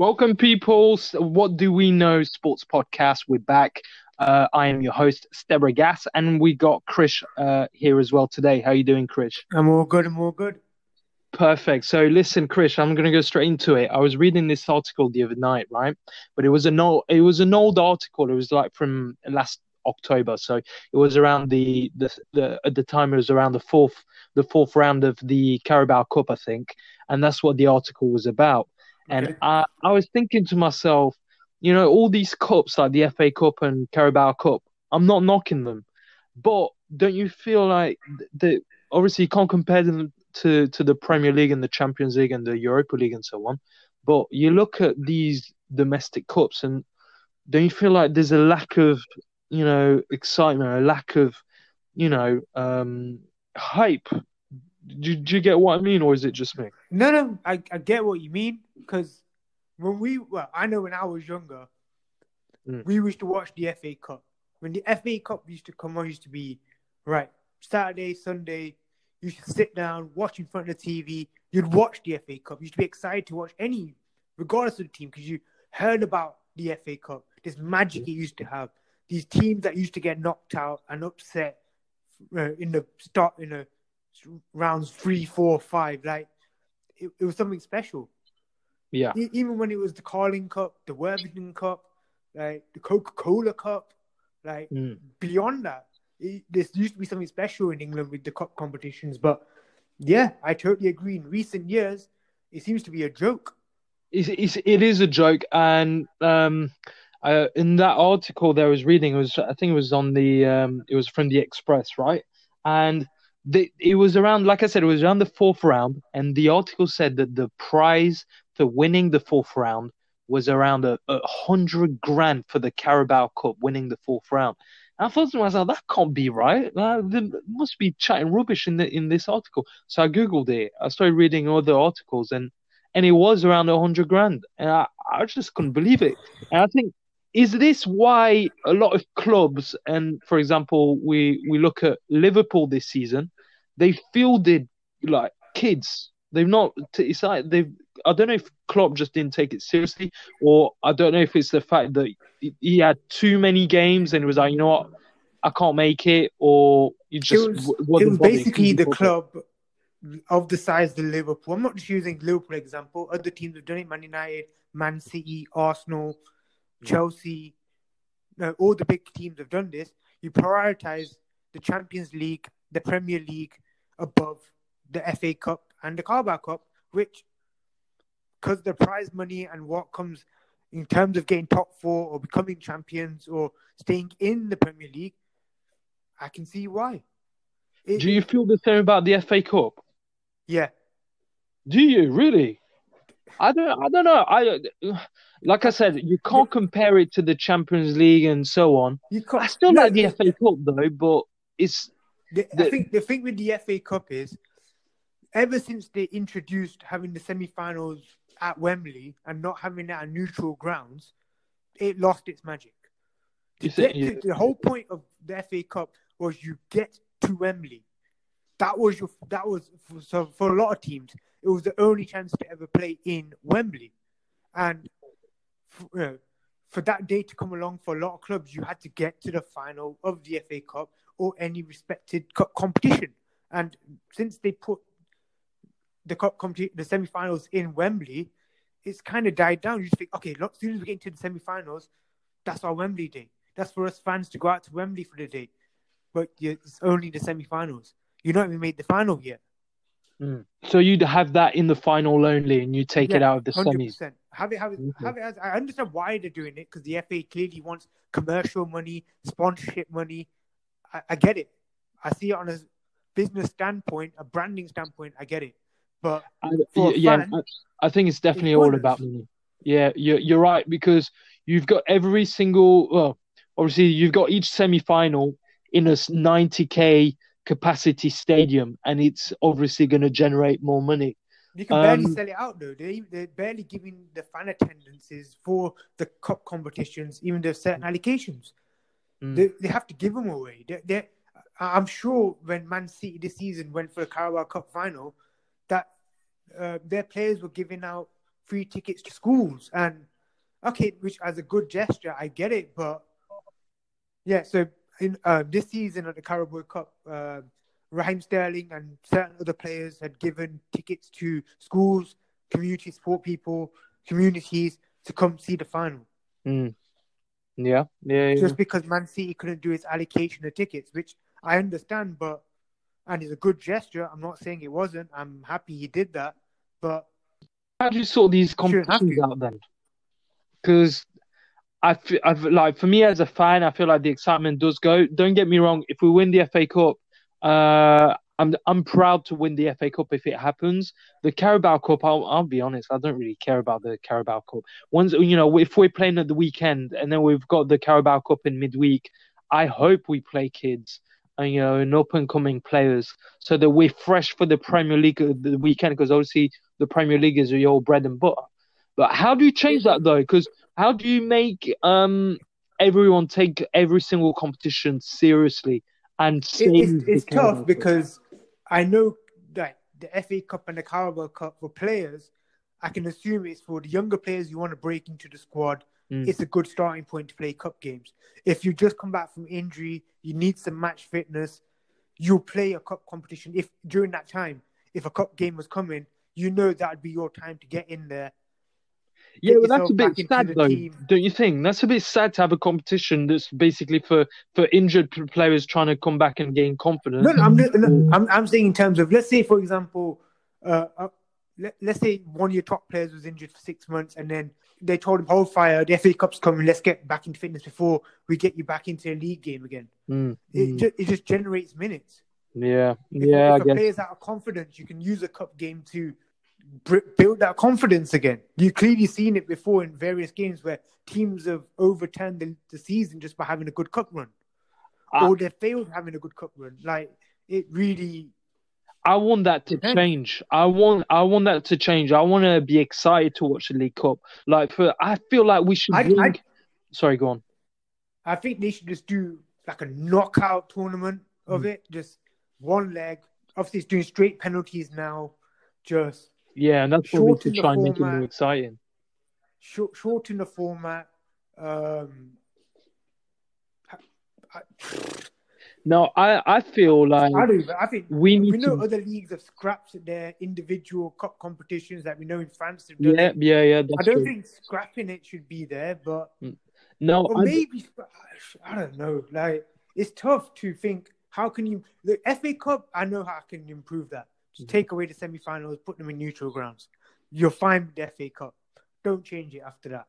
Welcome, people. What do we know? Sports podcast. We're back. Uh, I am your host, Stebra Gas, and we got Chris uh, here as well today. How you doing, Chris? I'm all good. I'm all good. Perfect. So listen, Chris, I'm gonna go straight into it. I was reading this article the other night, right? But it was an old, it was an old article. It was like from last October, so it was around the the, the at the time it was around the fourth the fourth round of the Carabao Cup, I think, and that's what the article was about. And I, I was thinking to myself, you know, all these cups like the FA Cup and Carabao Cup, I'm not knocking them, but don't you feel like that? Obviously, you can't compare them to to the Premier League and the Champions League and the Europa League and so on. But you look at these domestic cups, and don't you feel like there's a lack of, you know, excitement, a lack of, you know, um, hype do, do you get what I mean, or is it just me? No, no, I, I get what you mean because when we, well, I know when I was younger, mm. we used to watch the FA Cup. When the FA Cup used to come on, used to be right Saturday, Sunday. You should sit down, watch in front of the TV. You'd watch the FA Cup. You should be excited to watch any, regardless of the team, because you heard about the FA Cup. This magic it used to have. These teams that used to get knocked out and upset uh, in the start in the rounds three, four, five. Like it, it was something special. Yeah. E- even when it was the Carling Cup, the Worthington Cup, like the Coca Cola Cup, like mm. beyond that, it, this used to be something special in England with the cup competitions. But yeah, I totally agree. In recent years, it seems to be a joke. It's, it's, it is a joke, and um, uh, in that article that I was reading, it was I think it was on the um, it was from the Express, right? And it was around, like I said, it was around the fourth round, and the article said that the prize for winning the fourth round was around a, a hundred grand for the Carabao Cup, winning the fourth round. And I thought to myself, that can't be right. There must be chatting rubbish in the, in this article. So I googled it. I started reading other articles, and and it was around a hundred grand, and I, I just couldn't believe it. And I think is this why a lot of clubs and for example we we look at liverpool this season they fielded like kids. They've not it's like they've i don't know if klopp just didn't take it seriously or i don't know if it's the fact that he had too many games and it was like you know what? I can't make it or you just it was, it was basically the club of the size of liverpool i'm not just using liverpool example other teams have done it man united man city arsenal Chelsea, no, all the big teams have done this. You prioritize the Champions League, the Premier League above the FA Cup and the Carabao Cup, which, because the prize money and what comes in terms of getting top four or becoming champions or staying in the Premier League, I can see why. It, Do you feel the same about the FA Cup? Yeah. Do you really? I don't. I don't know. I like I said, you can't compare it to the Champions League and so on. You can't, I still no, like the FA Cup though, but it's. The, the, I think the thing with the FA Cup is, ever since they introduced having the semi-finals at Wembley and not having it at neutral grounds, it lost its magic. To, the whole point of the FA Cup was you get to Wembley. That was your. That was for, so for a lot of teams. It was the only chance to ever play in Wembley, and for, uh, for that day to come along for a lot of clubs, you had to get to the final of the FA Cup or any respected cup competition. And since they put the cup competition, the semi-finals in Wembley, it's kind of died down. You just think, okay, as soon as we get into the semi-finals, that's our Wembley day. That's for us fans to go out to Wembley for the day. But it's only the semi-finals. You're not even made the final yet. Mm. So you'd have that in the final only, and you take yeah, it out of the 100%. semis. Have it, have it, have it. As, I understand why they're doing it because the FA clearly wants commercial money, sponsorship money. I, I, get it. I see it on a business standpoint, a branding standpoint. I get it, but I, yeah, fan, I, I, think it's definitely it's all about money. Yeah, you're you're right because you've got every single. Well, obviously you've got each semi-final in a 90k capacity stadium, and it's obviously going to generate more money. You can barely um, sell it out though. They they're barely giving the fan attendances for the cup competitions, even the certain allocations. Mm. They they have to give them away. They they I'm sure when Man City this season went for the Carabao Cup final, that uh, their players were giving out free tickets to schools. And okay, which as a good gesture, I get it, but yeah. So in uh, this season at the Carabao Cup, uh, Raheem Sterling and certain other players had given tickets to schools, community support people, communities to come see the final. Mm. Yeah, yeah, yeah. Just because Man City couldn't do its allocation of tickets, which I understand, but and it's a good gesture. I'm not saying it wasn't. I'm happy he did that, but how do you sort these competitions out then? Because I feel, I've like for me as a fan, I feel like the excitement does go. Don't get me wrong. If we win the FA Cup, uh, I'm I'm proud to win the FA Cup if it happens. The Carabao Cup, I'll, I'll be honest, I don't really care about the Carabao Cup. Once you know, if we're playing at the weekend and then we've got the Carabao Cup in midweek, I hope we play kids and you know and up and coming players so that we're fresh for the Premier League the weekend because obviously the Premier League is your bread and butter. But how do you change that though? Because how do you make um everyone take every single competition seriously and it, it's, it's tough because I know that the FA Cup and the Carabao Cup for players, I can assume it's for the younger players you want to break into the squad. Mm. It's a good starting point to play cup games. If you just come back from injury, you need some match fitness. You'll play a cup competition if during that time, if a cup game was coming, you know that'd be your time to get in there yeah, well, that's a bit sad, though, team. don't you think? That's a bit sad to have a competition that's basically for, for injured players trying to come back and gain confidence. No, no, I'm, no, I'm, I'm saying in terms of, let's say, for example, uh, uh, let, let's say one of your top players was injured for six months and then they told him, hold fire, the FA Cup's coming, let's get back into fitness before we get you back into a league game again. Mm, it, mm. Just, it just generates minutes. Yeah, if, yeah. If a player's out of confidence, you can use a cup game to build that confidence again. You've clearly seen it before in various games where teams have overturned the, the season just by having a good cup run, uh, or they failed having a good cup run. Like it really. I want that to depends. change. I want I want that to change. I want to be excited to watch the League Cup. Like for I feel like we should. Bring... I, I, Sorry, go on. I think they should just do like a knockout tournament of mm. it, just one leg. Obviously, it's doing straight penalties now. Just yeah, and that's what to try and make it more exciting. Short, shorten the format. Um, I, no, I, I feel like I do. I think we need we know to... other leagues have scrapped their individual cup competitions that we know in France. Have done yeah, yeah, yeah. I don't true. think scrapping it should be there, but mm. no, or maybe I don't know. Like it's tough to think. How can you the FA Cup? I know how I can improve that. Just take away the semi-finals, put them in neutral grounds. You're fine with the FA Cup. Don't change it after that.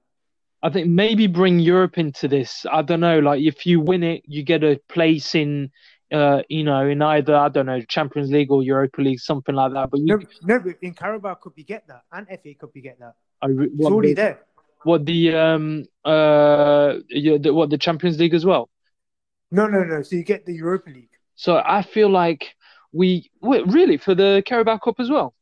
I think maybe bring Europe into this. I don't know. Like if you win it, you get a place in, uh, you know, in either I don't know Champions League or Europa League, something like that. But you... no, no, in Carabao Cup you get that, and FA Cup you get that. I, what, it's already there. What the um uh the, what the Champions League as well? No, no, no. So you get the Europa League. So I feel like we really for the Carabao Cup as well.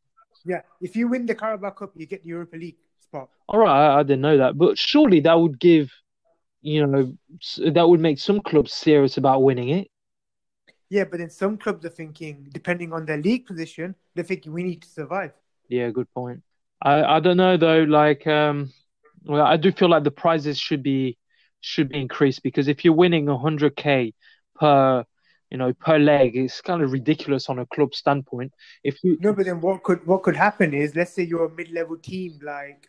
Yeah, if you win the Carabao Cup, you get the Europa League spot. All right, I, I didn't know that, but surely that would give, you know, that would make some clubs serious about winning it. Yeah, but then some clubs are thinking, depending on their league position, they're thinking we need to survive. Yeah, good point. I I don't know though. Like, um, well, I do feel like the prizes should be should be increased because if you're winning 100k per you know, per leg. It's kind of ridiculous on a club standpoint. If you no, but then what could what could happen is, let's say you're a mid-level team, like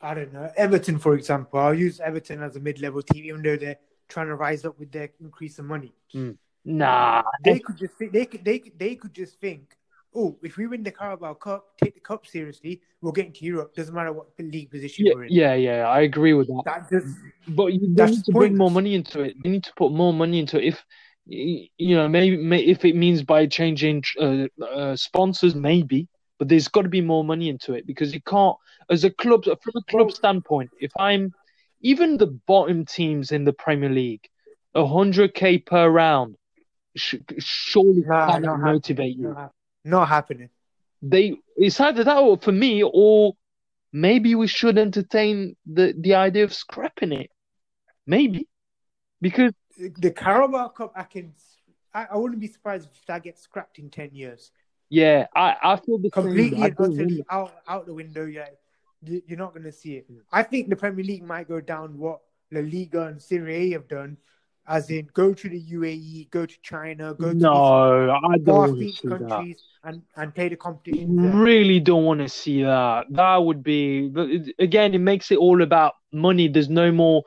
I don't know, Everton, for example. I'll use Everton as a mid-level team, even though they're trying to rise up with their increase of money. Mm. Nah, they could just think, they could they they could just think, oh, if we win the Carabao Cup, take the cup seriously, we'll get into Europe. Doesn't matter what league position yeah, we're in. Yeah, yeah, I agree with that. that just, but you need to bring more money into it. You need to put more money into it. If you know, maybe if it means by changing uh, uh, sponsors, maybe, but there's got to be more money into it because you can't, as a club, from a club standpoint, if I'm even the bottom teams in the Premier League, hundred k per round, sh- surely nah, cannot motivate you. Not, not happening. They it's either that or for me, or maybe we should entertain the the idea of scrapping it. Maybe because the Carabao Cup, I can, I, I wouldn't be surprised if that gets scrapped in ten years. Yeah, I, I feel the completely utterly out out the window. Yeah, You- You're not going to see it. I think the Premier League might go down what La Liga and Serie A have done, as in go to the UAE, go to China, go to these No, I don't to far-fetched that. countries and, and play the competition. Really don't want to see that. That would be but again. It makes it all about money. There's no more.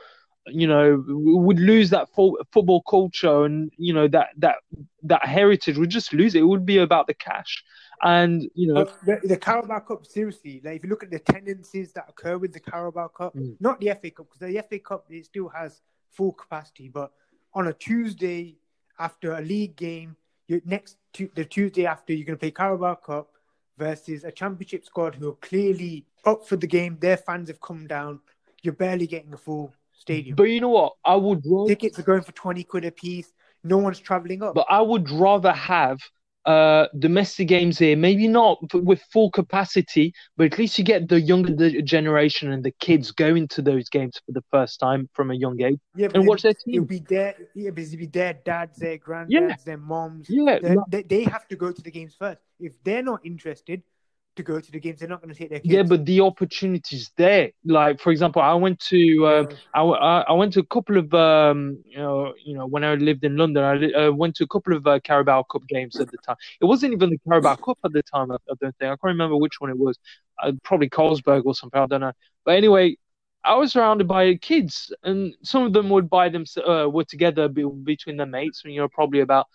You know, would lose that fo- football culture, and you know that that that heritage. Would just lose it. It would be about the cash, and you know, the, the Carabao Cup, seriously, like if you look at the tendencies that occur with the Carabao Cup, Mm. not the FA Cup, because the FA Cup it still has full capacity, but on a Tuesday after a league game, you next to the Tuesday after you're going to play Carabao Cup versus a Championship squad who are clearly up for the game. Their fans have come down. You're barely getting a full stadium. but you know what? I would rather, Tickets are going for twenty quid a piece. No one's traveling up. but I would rather have uh domestic games here. Maybe not with full capacity, but at least you get the younger generation and the kids going to those games for the first time from a young age yeah, but and watch their team. It'll be their, yeah, it'll be their dads, their granddads, Yeah. their moms. Yeah, they, they have to go to the games first. If they're not interested to go to the games, they're not going to take their kids. Yeah, but the opportunities there. Like for example, I went to uh, I, I went to a couple of um you know you know when I lived in London, I uh, went to a couple of uh, Carabao Cup games at the time. It wasn't even the Carabao Cup at the time. I, I don't think I can't remember which one it was. Uh, probably Carlsberg or something. I don't know. But anyway, I was surrounded by kids, and some of them would buy them uh, were together be, between their mates. And you know, probably about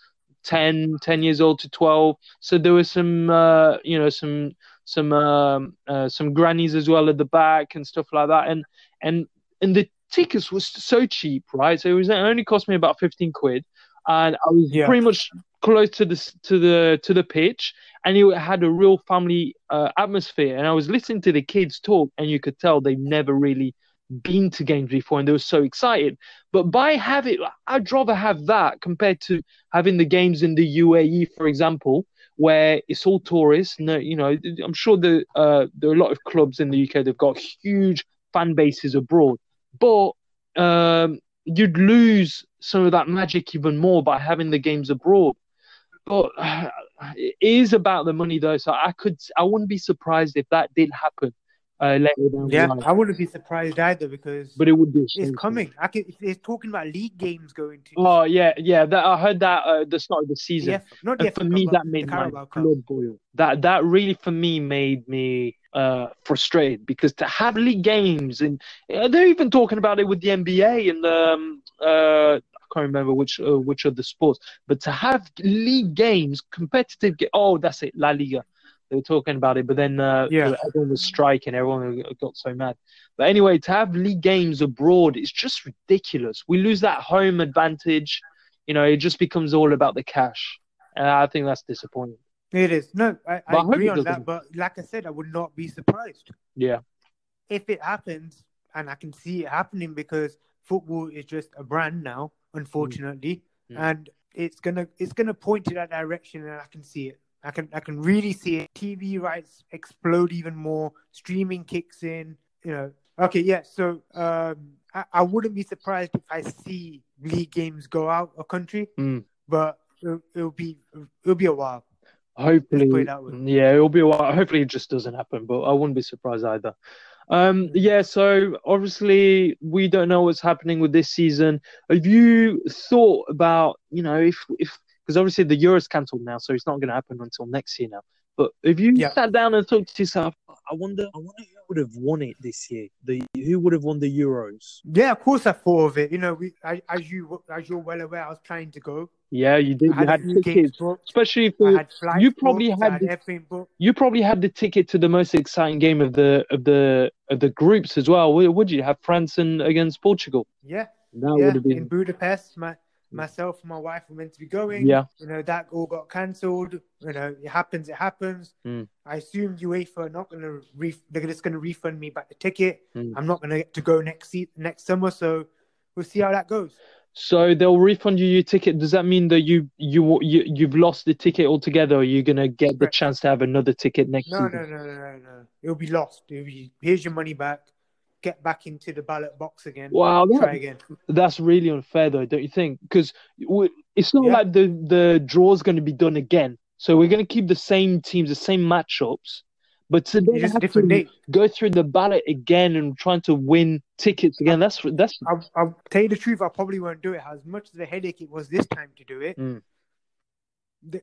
10, 10 years old to twelve. So there was some uh, you know some some um, uh, some grannies as well at the back and stuff like that. And and and the tickets was so cheap, right? So it was it only cost me about fifteen quid, and I was Yeah. pretty much close to the to the to the pitch, and it had a real family uh, atmosphere. And I was listening to the kids talk, and you could tell they've never really been to games before, and they were so excited. But by having, I'd rather have that compared to having the games in the UAE, for example, where it's all tourists. No, you know, I'm sure the uh, there are a lot of clubs in the UK. They've got huge fan bases abroad, but um, you'd lose some of that magic even more by having the games abroad. But uh, it is about the money, though. So I could, I wouldn't be surprised if that did happen uh, later down yeah, the line. I wouldn't be surprised either because But it would be. it's coming. I can, if they're talking about league games going to. Oh yeah, yeah. That I heard that uh, the start of the season. the F- not the And for me, that made my Carabao Cup. blood boil. That that really, for me, made me uh, frustrated because to have league games and uh, they're even talking about it with the NBA and um, uh, I can't remember which uh, which of the sports, but to have league games, competitive. Ga- oh, that's it, La Liga. They were talking about it, but then uh, Yeah. everyone was striking. Everyone got so mad. But anyway, to have league games abroad is just ridiculous. We lose that home advantage. You know, it just becomes all about the cash. And I think that's disappointing. It is. No, I, I agree on that. But like I said, I would not be surprised Yeah. if it happens, and I can see it happening because football is just a brand now, unfortunately, Mm. and it's gonna it's gonna point to that direction, and I can see it. I can I can really see it. TV rights explode even more. Streaming kicks in. You know. Okay, yeah. So um, I, I wouldn't be surprised if I see league games go out of country, Mm. but it'll, it'll be it'll be a while. Hopefully, it that way. yeah, it'll be a while. Hopefully, it just doesn't happen, but I wouldn't be surprised either. Um, yeah, so obviously we don't know what's happening with this season. Have you thought about, you know, if if because obviously the Euro's cancelled now, so it's not going to happen until next year now. But if you Yeah. sat down and thought to yourself, I wonder, I wonder who would have won it this year? The who would have won the Euros? Yeah, of course I thought of it. You know, we I, as you as you're well aware, I was planning to go. Yeah, you did. I You had, had a tickets, booked. especially I for had you probably booked, had I had the- everything booked. you probably had the ticket to the most exciting game of the of the of the groups as well. Would would you have France and against Portugal? Yeah, That yeah. would have been In Budapest, my myself and my wife were meant to be going. yeah. You know, that all got cancelled. You know, it happens. It happens. Mm. I assume UEFA are not going to ref- they're just going to refund me back the ticket. Mm. I'm not going to get to go next se- next summer, so we'll see how that goes. So they'll refund you your ticket. Does that mean that you you you you've lost the ticket altogether? Or you're gonna get the chance to have another ticket next No, season? no, no, no, no, no. It'll be lost. It'll be here's your money back. Get back into the ballot box again. Wow, Try that, again. that's really unfair, though, don't you think? Because it's not Yeah. like the the draw's going to be done again. So we're going to keep the same teams, the same matchups, But to It's have different to date. go through the ballot again and trying to win tickets again, that's that's I'll, I'll tell you the truth. I probably won't do it. As much as a headache it was this time to do it, Mm.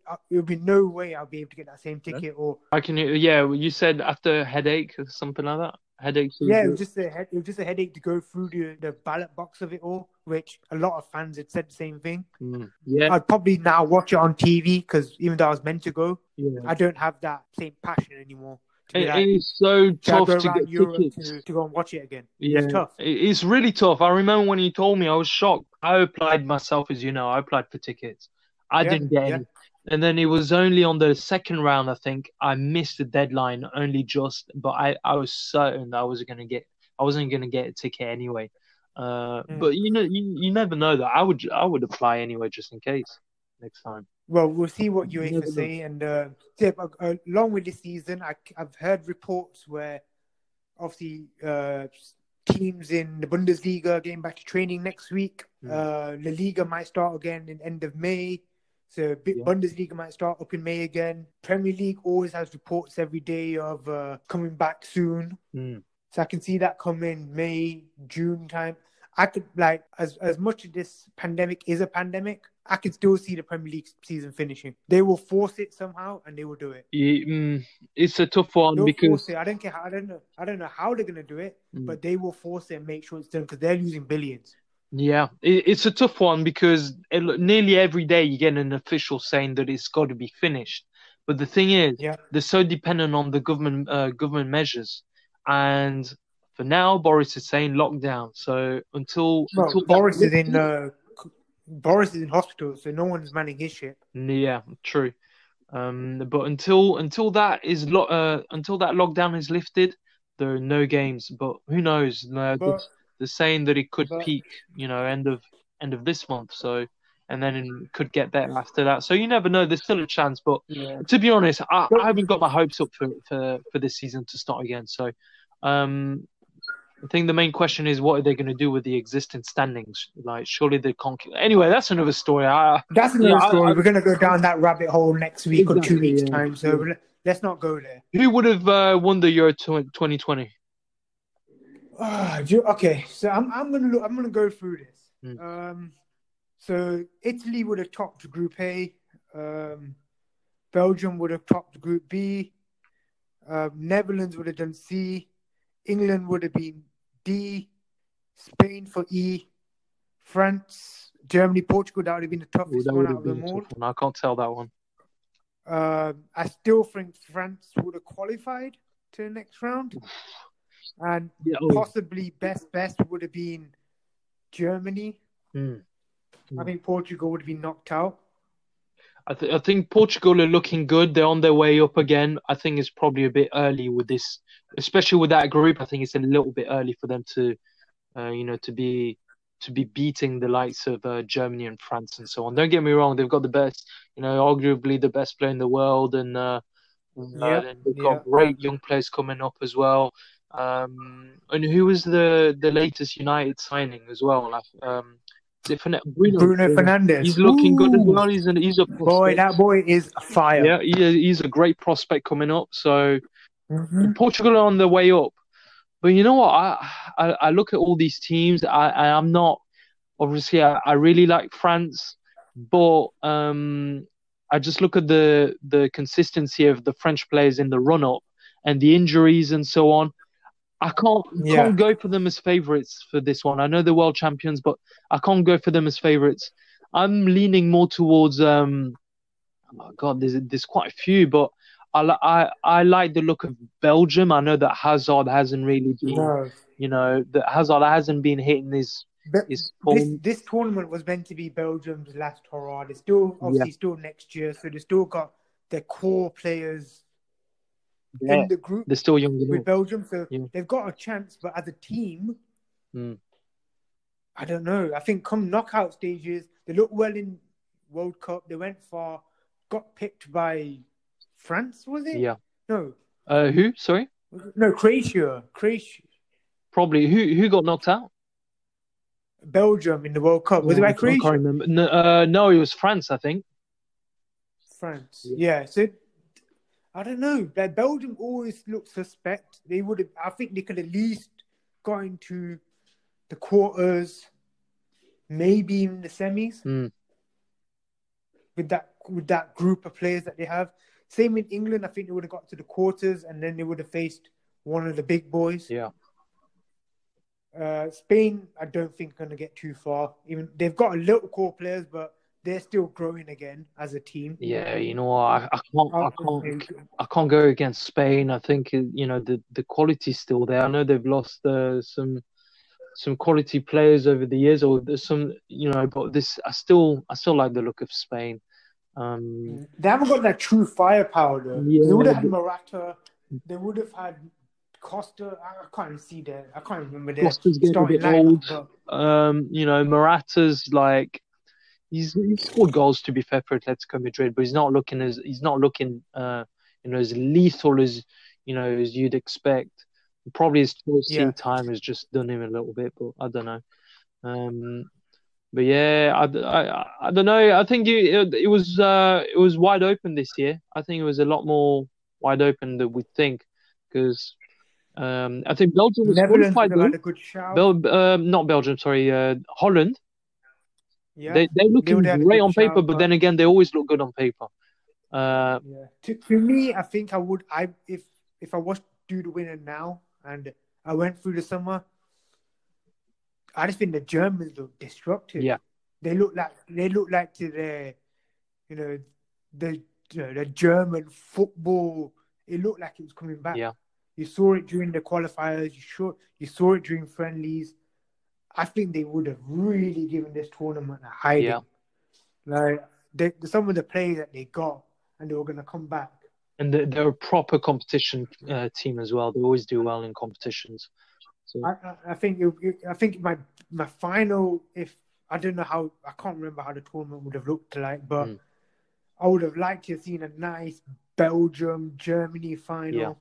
uh, there'll be no way I'll be able to get that same ticket. Or I can yeah. You said after headache or something like that. Headache. yeah, it was just a head, it was just a headache to go through the, the ballot box of it all, which a lot of fans had said the same thing. Mm. yeah, I'd probably now watch it on TV because even though I was meant to go, yeah. I don't have that same passion anymore. To It, like, it is so tough to get Europe tickets. to, to go and watch it again. Yeah, It's tough. It- It's really tough. I remember when you told me, I was shocked. I applied myself, as you know, I applied for tickets. I Yeah, didn't get yeah. And then it was only on the second round, I think, I missed the deadline only just, but I, I was certain that I was gonna get, I wasn't gonna get a ticket anyway. Uh, Mm. but you know, you, you never know that. I would, I would apply anyway just in case next time. Well, we'll see what You UEFA know. say. And uh, yeah, uh, along with this season, I, I've heard reports where obviously uh, teams in the Bundesliga getting back to training next week. Mm. Uh, La Liga might start again in end of May. So Yeah. Bundesliga might start up in May again. Premier League always has reports every day of uh, coming back soon. Mm. So I can see that coming May, June time. I could like as as much as this pandemic is a pandemic, I could still see the Premier League season finishing. They will force it somehow, and they will do it. Yeah, mm, it's a tough one They'll because. I don't care. How, I don't know. I don't know how they're gonna do it, Mm. but they will force it and make sure it's done because they're losing billions. Yeah, it, it's a tough one because it, nearly every day you get an official saying that it's got to be finished. But the thing is, Yeah. they're so dependent on the government uh, government measures, and for now, Boris is saying lockdown. So until Well, until Boris that- is in. Uh, Boris is in hospital, so no one's manning his ship. Yeah, true. Um, but until until that is lo- uh, until that lockdown is lifted, there are no games. But who knows? But they're saying that it could but- peak, you know, end of end of this month. So, and then it could get better after that. So you never know. There's still a chance. But yeah, to be honest, I, I haven't got my hopes up for, for for this season to start again. So, um, I think the main question is what are they going to do with the existing standings? Like, surely they can't. Anyway, that's another story. I, that's another Yeah, story. I- We're gonna go down that rabbit hole next week or two weeks yeah. time. So let- let's not go there. who would have uh, won the Euro 2020? Do you- okay, so I'm I'm gonna look, I'm gonna go through this. Mm. Um, so Italy would have topped Group A. Um, Belgium would have topped Group B. Um, Netherlands would have done C. England would have been D. Spain for E. France, Germany, Portugal. That would have been the toughest that one out of been them all. one. I can't tell that one. Um, I still think France would have qualified to the next round, and Yeah, oh, possibly best best would have been Germany. mm. I think Portugal would have been knocked out. I, th- I think Portugal are looking good. They're on their way up again. I think it's probably a bit early with this, especially with that group. I think it's a little bit early for them to, uh, you know, to be to be beating the likes of uh, Germany and France and so on. Don't get me wrong; they've got the best, you know, arguably the best player in the world, and uh, Yeah, and they've yeah. got great young players coming up as well. Um, and who was the the latest United signing as well? Um, is it Fern- Bruno, Bruno Fernandes. He's looking good as well. He's an, he's a Boy, that boy is fire. Yeah, he, he's a great prospect coming up. So Mhm. Portugal are on the way up. But you know what? I I, I look at all these teams. I, I am not obviously. I, I really like France, but um, I just look at the the consistency of the French players in the run up and the injuries and so on. I can't Yeah. can't go for them as favorites for this one. I know they're world champions, but I can't go for them as favorites. I'm leaning more towards um. Oh my God, there's there's quite a few, but I I I like the look of Belgium. I know that Hazard hasn't really been, No. you know, that Hazard hasn't been hitting his But his this this tournament was meant to be Belgium's last hurrah. It's still obviously still next year, so they still got their core players Yeah, in the group they're still young. with. Belgium, so Yeah. they've got a chance. But as a team, Mm. I don't know. I think come knockout stages, they look well in World Cup. They went far, got picked by France. Was it? Yeah. No, Uh, who? Sorry, no Croatia. Croatia, probably who? Who got knocked out? Belgium in the World Cup. Was it Oh, by I can't Croatia? remember. No, uh, no, it was France, I think. France. Yeah. Yeah. So I don't know. Like Belgium always looked suspect. They would have. I think they could at least got into the quarters, maybe even the semis Mm. with that with that group of players that they have. Same in England. I think they would have got to the quarters and then they would have faced one of the big boys. Yeah. Uh, Spain, I don't think going to get too far. Even they've got a little core players, but they're still growing again as a team. Yeah, you know? I, I can't, I can't, I can't go against Spain. I think uh, you know the the quality's still there. I know they've lost uh, some some quality players over the years, or there's some, you know, but this I still I still like the look of Spain. Um, They haven't got that true firepower though. Yeah, they would have had Morata. They would have had Costa. I, can't even see that. I can't remember their Costa's getting a bit old. but um, you know, Morata's like he's he's scored goals to be fair for Atletico Madrid, but he's not looking as he's not looking uh you know as lethal as you know as you'd expect. Probably his Chelsea Yeah. time has just done him a little bit, but I don't know. Um, but yeah, I, I, I don't know. I think you, it, it was uh it was wide open this year. I think it was a lot more wide open than we think because um I think Belgium was Netherlands qualified would had a good shout. Bel, um, not Belgium, sorry, uh, Holland. Yeah, They they're looking would great on paper, but- then again, they always look good on paper. Uh, yeah. To, to me, I think I would. I if if I was due to win it now and I went through the summer, I just think the Germans look destructive. Yeah. they look like they look like to the, you know, the the German football. It looked like it was coming back. Yeah. You saw it during the qualifiers. You saw you saw it during friendlies. I think they would have really given this tournament a hiding. Yeah. Like they, some of the players that they got, and they were going to come back. and they're, they're a proper competition uh, team as well. They always do well in competitions. So I, I, I think it, it- I think my my final, if I don't know how, I can't remember how the tournament would have looked like, but Mm. I would have liked to have seen a nice Belgium Germany final. Yeah.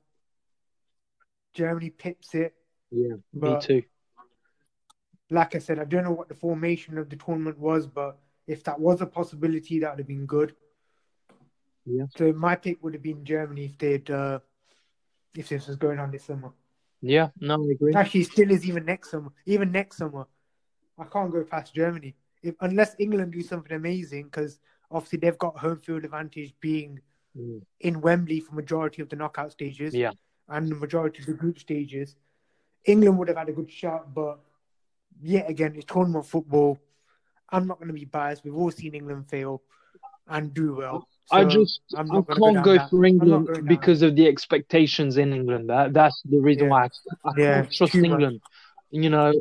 Germany pips it, yeah, me too. Like I said, I don't know what the formation of the tournament was, but if that was a possibility, that would have been good. Yeah. So my pick would have been Germany if they'd uh, if this was going on this summer. Yeah, no, I agree. Actually, still is even next summer. Even next summer, I can't go past Germany if, unless England do something amazing because obviously they've got home field advantage being Mm, in Wembley for majority of the knockout stages Yeah, and the majority of the group stages. England would have had a good shot, but yet again, it's tournament football. I'm not going to be biased. We've all seen England fail and do well. I So just I'm I not gonna can't down go for England because of the expectations in England. That that's the reason Yeah. why I, I Yeah, can't trust too much. England. You know,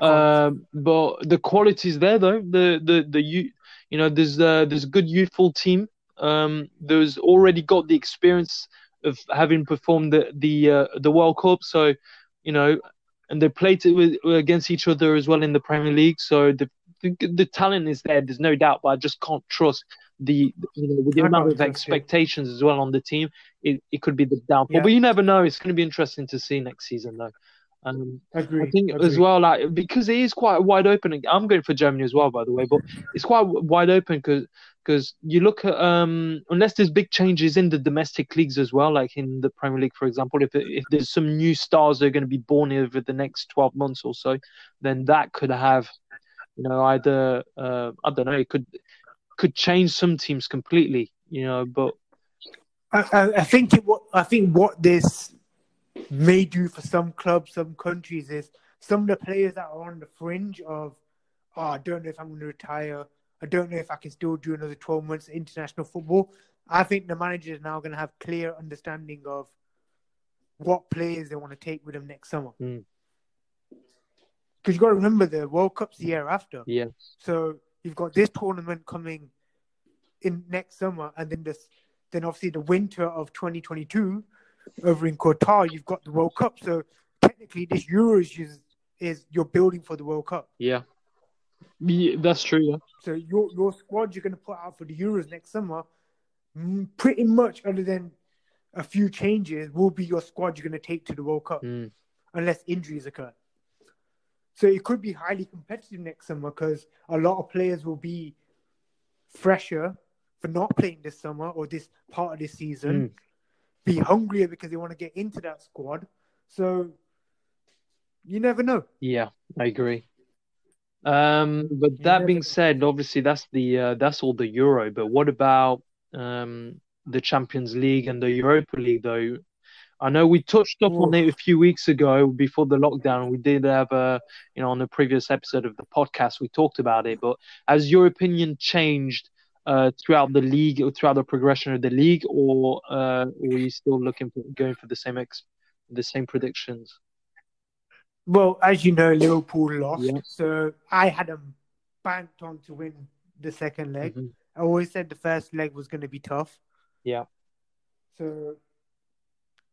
Uh, but the quality's there though. The the the you you know there's uh, there's a good youthful team. Um, there's already got the experience of having performed the the uh, the World Cup. So you know, and they played it with, against each other as well in the Premier League. So the the, the talent is there. There's no doubt. But I just can't trust the you know with the I amount of trust it. expectations as well on the team. It it could be the downfall. Yeah. But you never know. It's going to be interesting to see next season though. Um, agree. I think agree. as well, like because it is quite wide open. I'm going for Germany as well, by the way, but it's quite wide open because because you look at um unless there's big changes in the domestic leagues as well, like in the Premier League, for example, if if there's some new stars that are going to be born over the next 12 months or so, then that could have you know either uh, I don't know it could could change some teams completely, you know, but I, I, I think it, what I think what this may do for some clubs, some countries is some of the players that are on the fringe of, oh, I don't know if I'm going to retire. I don't know if I can still do another 12 months of international football. I think the manager is now going to have clear understanding of what players they want to take with them next summer. Mm. Because you've got to remember the World Cup's the year after. yeah, So you've got this tournament coming in next summer, and then this, then obviously the winter of 2022 over in Qatar, you've got the World Cup. So technically, this Euros is is you're building for the World Cup. yeah, yeah that's true. Yeah. So your your squad you're going to put out for the Euros next summer, mm, pretty much other than a few changes, will be your squad you're going to take to the World Cup, Mm. unless injuries occur. So it could be highly competitive next summer because a lot of players will be fresher for not playing this summer or this part of this season. Be hungrier because they want to get into that squad. So you never know. Yeah, I agree. Um, but that being know. said, obviously that's the uh, that's all the Euro. But what about um the Champions League and the Europa League though? I know we touched up on it a few weeks ago before the lockdown. We did have a, you know, on the previous episode of the podcast, we talked about it. But has your opinion changed uh, throughout the league or throughout the progression of the league, or uh, are you still looking for going for the same ex, the same predictions? Well, as you know, Liverpool lost, Yeah. so I had them banked on to win the second leg. Mhm. I always said the first leg was going to be tough. Yeah. So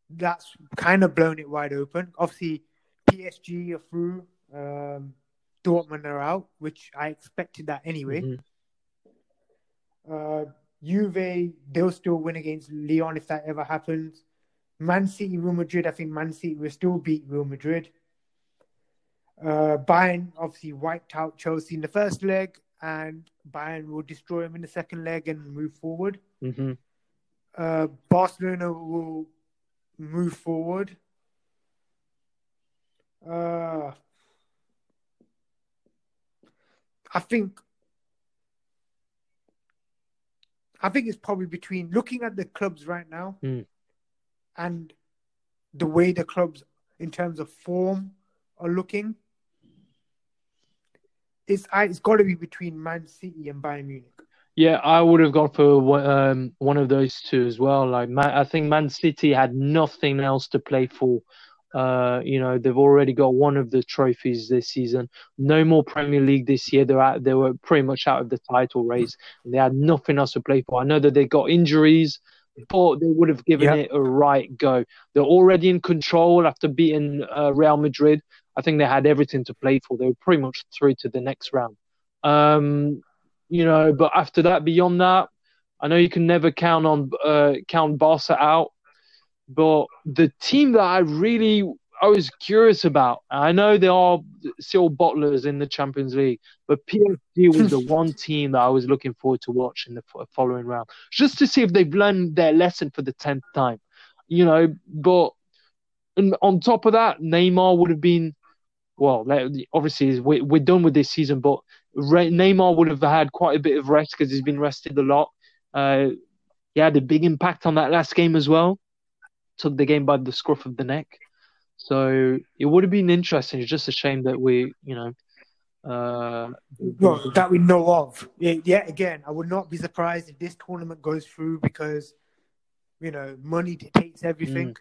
that's kind of blown it wide open. Obviously, PSG are through. Um, Dortmund are out, which I expected that anyway. Mhm. Uh, Juve, they'll still win against Lyon if that ever happens. Man City, Real Madrid, I think Man City will still beat Real Madrid. Uh, Bayern obviously wiped out Chelsea in the first leg, and Bayern will destroy them in the second leg and move forward. Mhm. Uh, Barcelona will move forward. Uh, I think. I think it's probably between looking at the clubs right now Mm. and the way the clubs, in terms of form, are looking. It's it's got to be between Man City and Bayern Munich. Yeah, I would have gone for one- um, one of those two as well. Like, Man, I think Man City had nothing else to play for. Uh, you know, they've already got one of the trophies this season. No more Premier League this year. They're out, they were pretty much out of the title race. And they had nothing else to play for. I know that they got injuries, but they would have given Yeah. it a right go. They're already in control after beating uh, Real Madrid. I think they had everything to play for. They were pretty much through to the next round. Um, you know, but after that, beyond that, I know you can never count on uh, count Barca out, but the team that I really I was curious about, I know there are still bottlers in the Champions League, but PSG was the one team that I was looking forward to watch in the following round, just to see if they've learned their lesson for the tenth time, you know. But and on top of that, Neymar would have been, well, obviously we, we're done with this season, but Neymar would have had quite a bit of rest because he's been rested a lot. Uh, he had a big impact on that last game as well. Took the game by the scruff of the neck. So it would have been interesting. It's just a shame that we, you know, uh, Well, that we know of. Yeah, yet again, I would not be surprised if this tournament goes through because, you know, money dictates everything.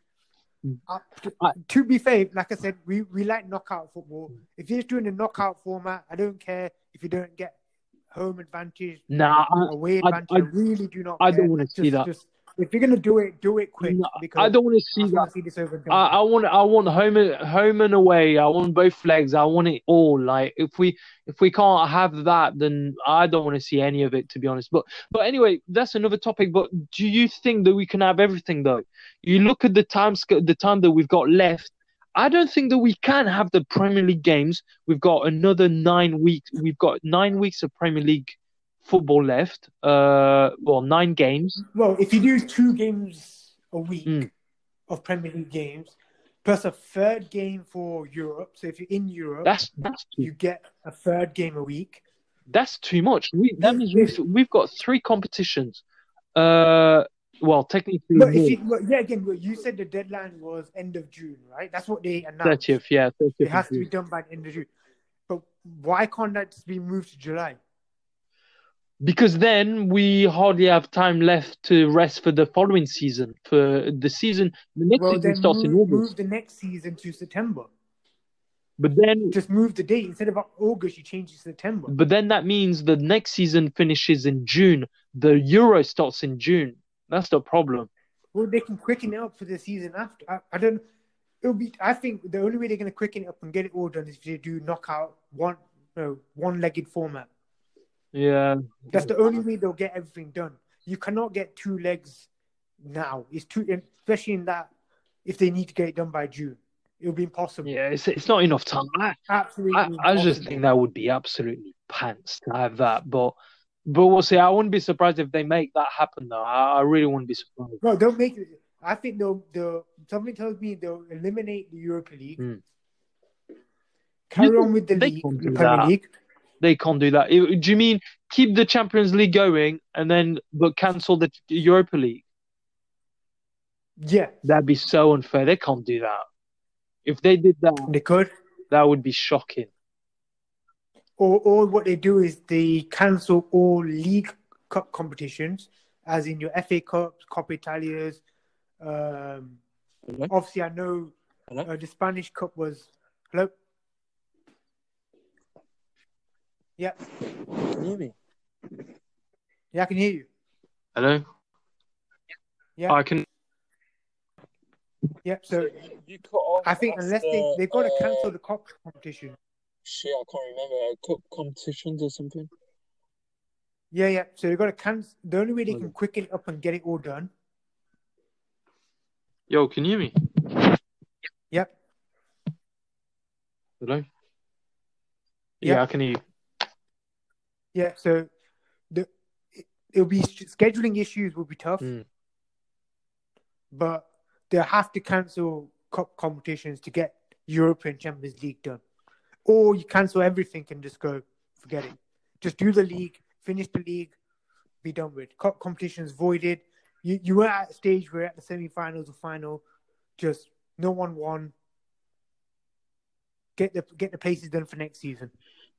Mm. Uh, to, I- to be fair, like I said, we, we like knockout football. If you're doing a knockout format, I don't care if you don't get home advantage, nah, I, away I- advantage. I, I- really do not. I care. don't wanna see that. Just, if you're gonna do it, do it quick. No, because I don't want to see that. see this over. I, I want I want home and home and away. I want both legs. I want it all. Like if we if we can't have that, then I don't want to see any of it to be honest. But but anyway, that's another topic. But do you think that we can have everything though? You look at the time the time that we've got left. I don't think that we can have the Premier League games. We've got another nine weeks. We've got nine weeks of Premier League football left. Uh, well, nine games. Well, if you do two games a week Mm. of Premier League games, plus a third game for Europe. So if you're in Europe, That's that's you get a third game a week. That's too much. We, that means we've, we've got three competitions. Uh, well, technically you, well, yeah, again, you said the deadline was end of June, right? That's what they announced. 30th, yeah, 30th. It has to be done by the end of June. But why can't that be moved to July? Because then we hardly have time left to rest for the following season. For the season, the next Well, season starts in move, August. move the next season to September. But then, Just move the date instead of August. You change it to September. but then that means the next season finishes in June. The Euro starts in June. That's the problem. Well, they can quicken it up for the season after. I, I don't. It'll be. I think the only way they're going to quicken it up and get it all done is if they do knockout one, no, one-legged format. Yeah. That's the only way they'll get everything done. You cannot get two legs now. It's too, especially in that if they need to get it done by June, it'll be impossible. Yeah, it's, it's not enough time. I, Absolutely. I, I just think that would be absolutely pants to have that. But but we'll see. I wouldn't be surprised if they make that happen though. I, I really wouldn't be surprised. No, don't make it. I think they'll they'll something tells me they'll eliminate the Europa League. Hmm. Carry on with the league, the Premier. League. They can't do that. Do you mean keep the Champions League going and then but cancel the Europa League? Yeah, That'd be so unfair. They can't do that. If they did that, they could. that would be shocking. Or or what they do is they cancel all league cup competitions, as in your FA Cups, Coppa Italias. Um, Hello? obviously, I know Hello? uh, the Spanish Cup was. Hello. Yeah, Can you hear me? yeah, I can hear you. Hello? Yeah. I can. Yeah, so You cut off I think unless they they've got to uh, cancel the cup competition. Shit, I can't remember. Cup competitions or something. Yeah, yeah. So they've got to cancel. The only way they can quicken it up and get it all done. Yo, can you hear me? Yep. Hello? Yeah. Yeah, I can hear you. Yeah. So the it, it'll be scheduling issues will be tough, Mm. but they'll have to cancel cup competitions to get European Champions League done, or you cancel everything and just go forget it. Just do the league, finish the league, be done with. Cup competitions voided. You you were at a stage where at the semi-finals or final, just no one won. Get the get the places done for next season.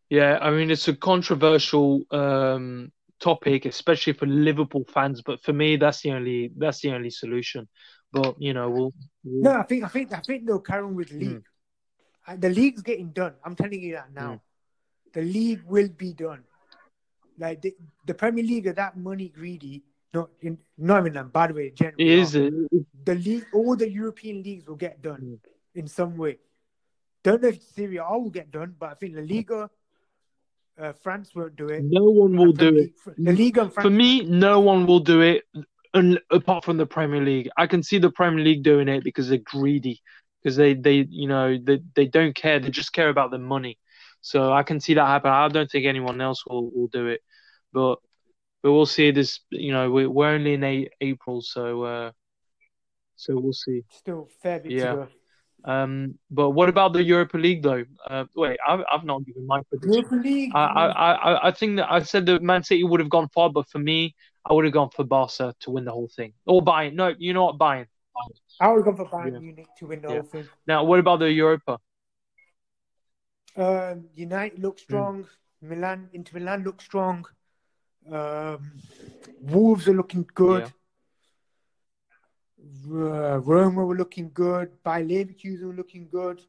Yeah, I mean it's a controversial um, topic, especially for Liverpool fans. But for me, that's the only that's the only solution. But you know, we'll, we'll No, I think I think I think they'll carry on with the Mm. league. Uh, The league's getting done. I'm telling you that now. Mm. The league will be done. Like the, the Premier League are that money greedy. Not in not even that bad way. Generally, it is it, the league. All the European leagues will get done Mm. in some way. Don't know if Serie A will get done, but I think La Liga, uh, France won't do it. no one will do it. The Liga and For me, no one will do it un- apart from the Premier League. I can see the Premier League doing it because they're greedy, because they, they you know they, they don't care. They just care about the money. So I can see that happen. I don't think anyone else will, will do it, but but we'll see. This you know we're, we're only in a- April, so uh, so we'll see. Still fair bit Yeah. to go. Um, but what about the Europa League though? Uh, wait, I've I've not given my prediction. Europa League. I, I, I, I think that I said that Man City would have gone far, but for me, I would have gone for Barca to win the whole thing. Or Bayern. No, you know what, Bayern. I would go for Bayern Yeah. Munich to win the Yeah. whole thing. Now, what about the Europa? Um, United look Hmm. strong. Milan, Inter Milan look strong. Um, Wolves are looking good. Uh, Roma were looking good. Bayer Leverkusen were looking good.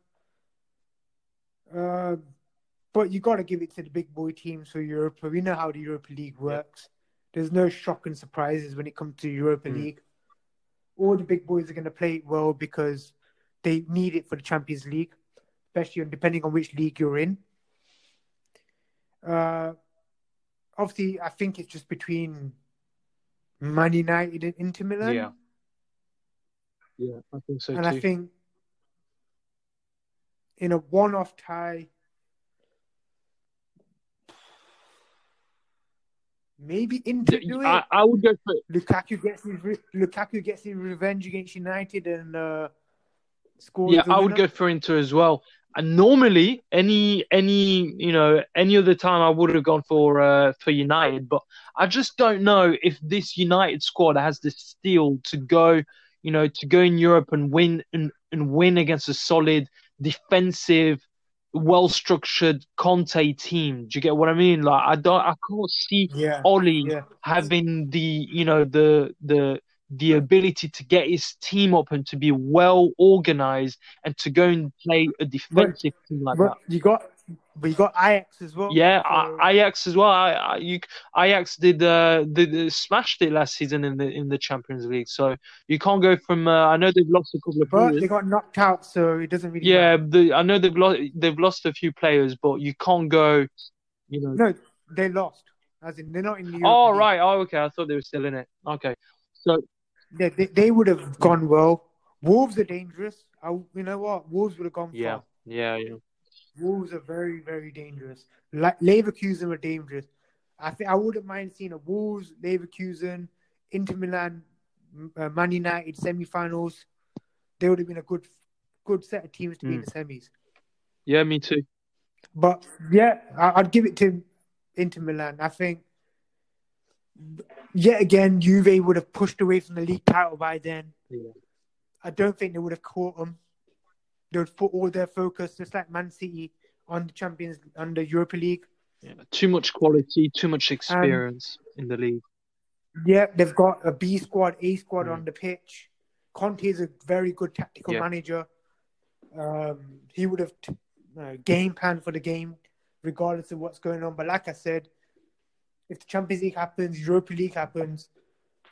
Uh, but you got to give it to the big boy teams for Europe. We know how the Europa League works. There's no shock and surprises when it comes to Europa Mm. League. All the big boys are going to play it well because they need it for the Champions League, especially on, depending on which league you're in. Uh, obviously, I think it's just between Man United and Inter Milan. Yeah. Yeah, I think so and too. I think in a one-off tie, maybe Inter do it. I, I would go for Lukaku gets his re- Lukaku gets his revenge against United and uh, scores. yeah, I would go for Inter as well. And normally, any any you know any other time, I would have gone for uh, for United. But I just don't know if this United squad has the steel to go, you know, to go in Europe and win and, and win against a solid defensive, well structured Conte team. Do you get what I mean? Like I don't, I can't see Yeah, Oli yeah. having the you know the the the ability to get his team up and to be well organized and to go and play a defensive team like But that. you got, but you got Ajax as well. Yeah, so- I, Ajax as well. I, I, you, Ajax did uh, did uh, smashed it last season in the in the Champions League. So you can't go from. Uh, I know they've lost a couple of but players. they got knocked out, so it doesn't really. Yeah, the, I know they've lost they've lost a few players, but you can't go. You know. No, they lost. As in, they're not in the. Oh League. right. Oh okay. I thought they were still in it. Okay. So They, they, they would have gone well. Wolves are dangerous. I, you know what? Wolves would have gone yeah, far. yeah, yeah. Wolves are very, very dangerous. Like Leverkusen are dangerous. I think I wouldn't mind seeing a Wolves, Leverkusen, Inter Milan uh, Man United semi-finals, they would have been a good, good set of teams to be in Mm. the semis. Yeah, me too. But yeah, I, I'd give it to Inter Milan. I think yet again, Juve would have pushed away from the league title by then. Yeah. I don't think they would have caught them. They would put all their focus, just like Man City, on the Champions, on the Europa League. Yeah. Too much quality, too much experience in the league. Yeah, they've got a B squad, A squad Mm. on the pitch. Conte is a very good tactical Yeah. manager. Um, he would have t- uh, game plan for the game, regardless of what's going on. But like I said, if the Champions League happens, Europa League happens,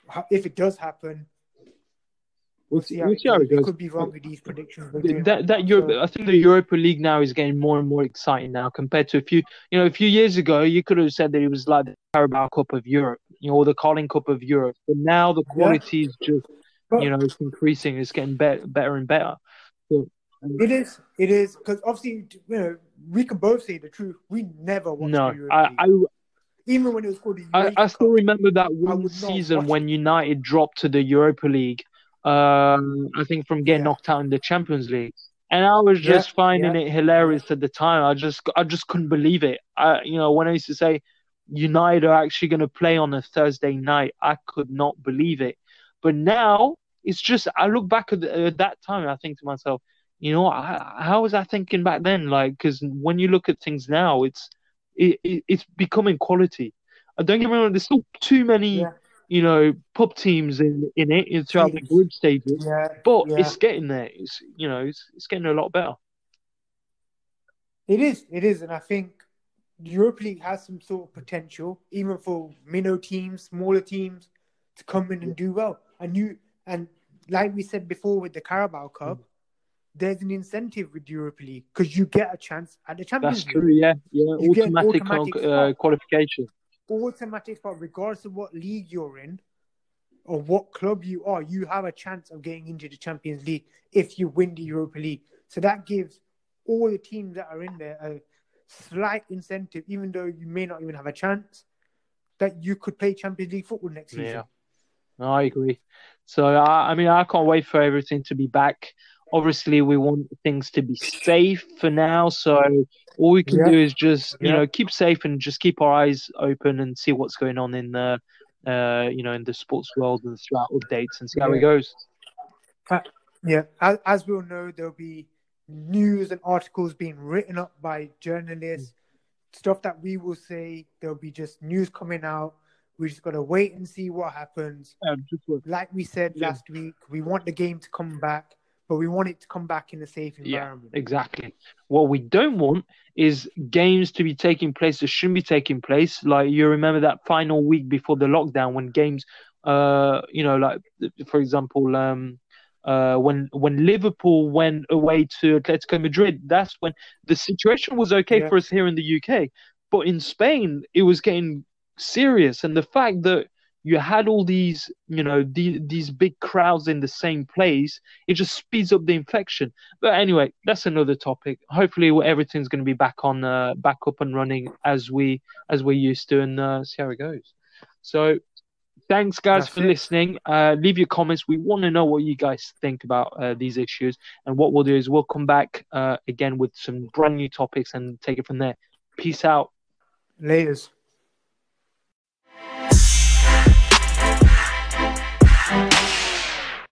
ha- if it does happen, We'll see, how we'll it see how goes. it goes. could be wrong with these predictions. that that Europe, I think the Europa League now is getting more and more exciting now compared to a few, you know, a few years ago. You could have said that it was like the Carabao Cup of Europe, you know, or the Carling Cup of Europe. But now the quality is just, But- you know, it's increasing. It's getting better, better and better. So, um, It is. It is because obviously, you know, we can both say the truth. We never watched no, the Europa I, League. I, even when it was called the I, I still Cup. remember that one season when United dropped to the Europa League. Um, I think from getting Yeah. knocked out in the Champions League, and I was Yeah, just finding yeah. it hilarious at the time. I just, I just couldn't believe it. I, you know, when I used to say United are actually going to play on a Thursday night, I could not believe it. But now it's just, I look back at, the, at that time, and I think to myself, you know, I, how was I thinking back then? Like, because when you look at things now, it's, it, it, it's becoming quality. I don't get me wrong, there's still too many, Yeah. You know, pub teams in in it in throughout the group stages. Yeah, But yeah. it's getting there. It's you know, it's it's getting a lot better. It is, it is, and I think the Europa League has some sort of potential, even for minnow teams, smaller teams, to come in and do well. And you, and like we said before with the Carabao Cup, there's an incentive with the Europa League because you get a chance at the Champions That's League. true. Yeah, yeah. You Automatic, automatic uh, qualification. Automatic spot, regardless of what league you're in or what club you are, you have a chance of getting into the Champions League if you win the Europa League. So that gives all the teams that are in there a slight incentive, even though you may not even have a chance, that you could play Champions League football next season. Yeah. No, I agree. So I, I mean, I can't wait for everything to be back. Obviously, we want things to be safe for now. So all we can Yeah. do is just you Yeah. know keep safe and just keep our eyes open and see what's going on in the uh you know in the sports world and throughout updates and see how it Yeah. goes. Yeah, as, as we all know, there'll be news and articles being written up by journalists, stuff that we will say. There'll be just news coming out. We just got to wait and see what happens. Um, just Like we said Yeah. last week, we want the game to come back, but we want it to come back in a safe environment. Yeah, exactly. What we don't want is games to be taking place that shouldn't be taking place. Like you remember that final week before the lockdown when games, uh, you know, like for example, um, uh, when when Liverpool went away to Atletico Madrid, that's when the situation was okay Yeah. for us here in the UK, but in Spain it was getting serious, and the fact that you had all these, you know, the, these big crowds in the same place, it just speeds up the infection. But anyway, that's another topic. Hopefully, everything's going to be back on, uh, back up and running as we as we're used to, and uh, see how it goes. So, thanks guys That's for it. listening. Uh, leave your comments. We want to know what you guys think about uh, these issues, and what we'll do is we'll come back uh, again with some brand new topics and take it from there. Peace out. Laters.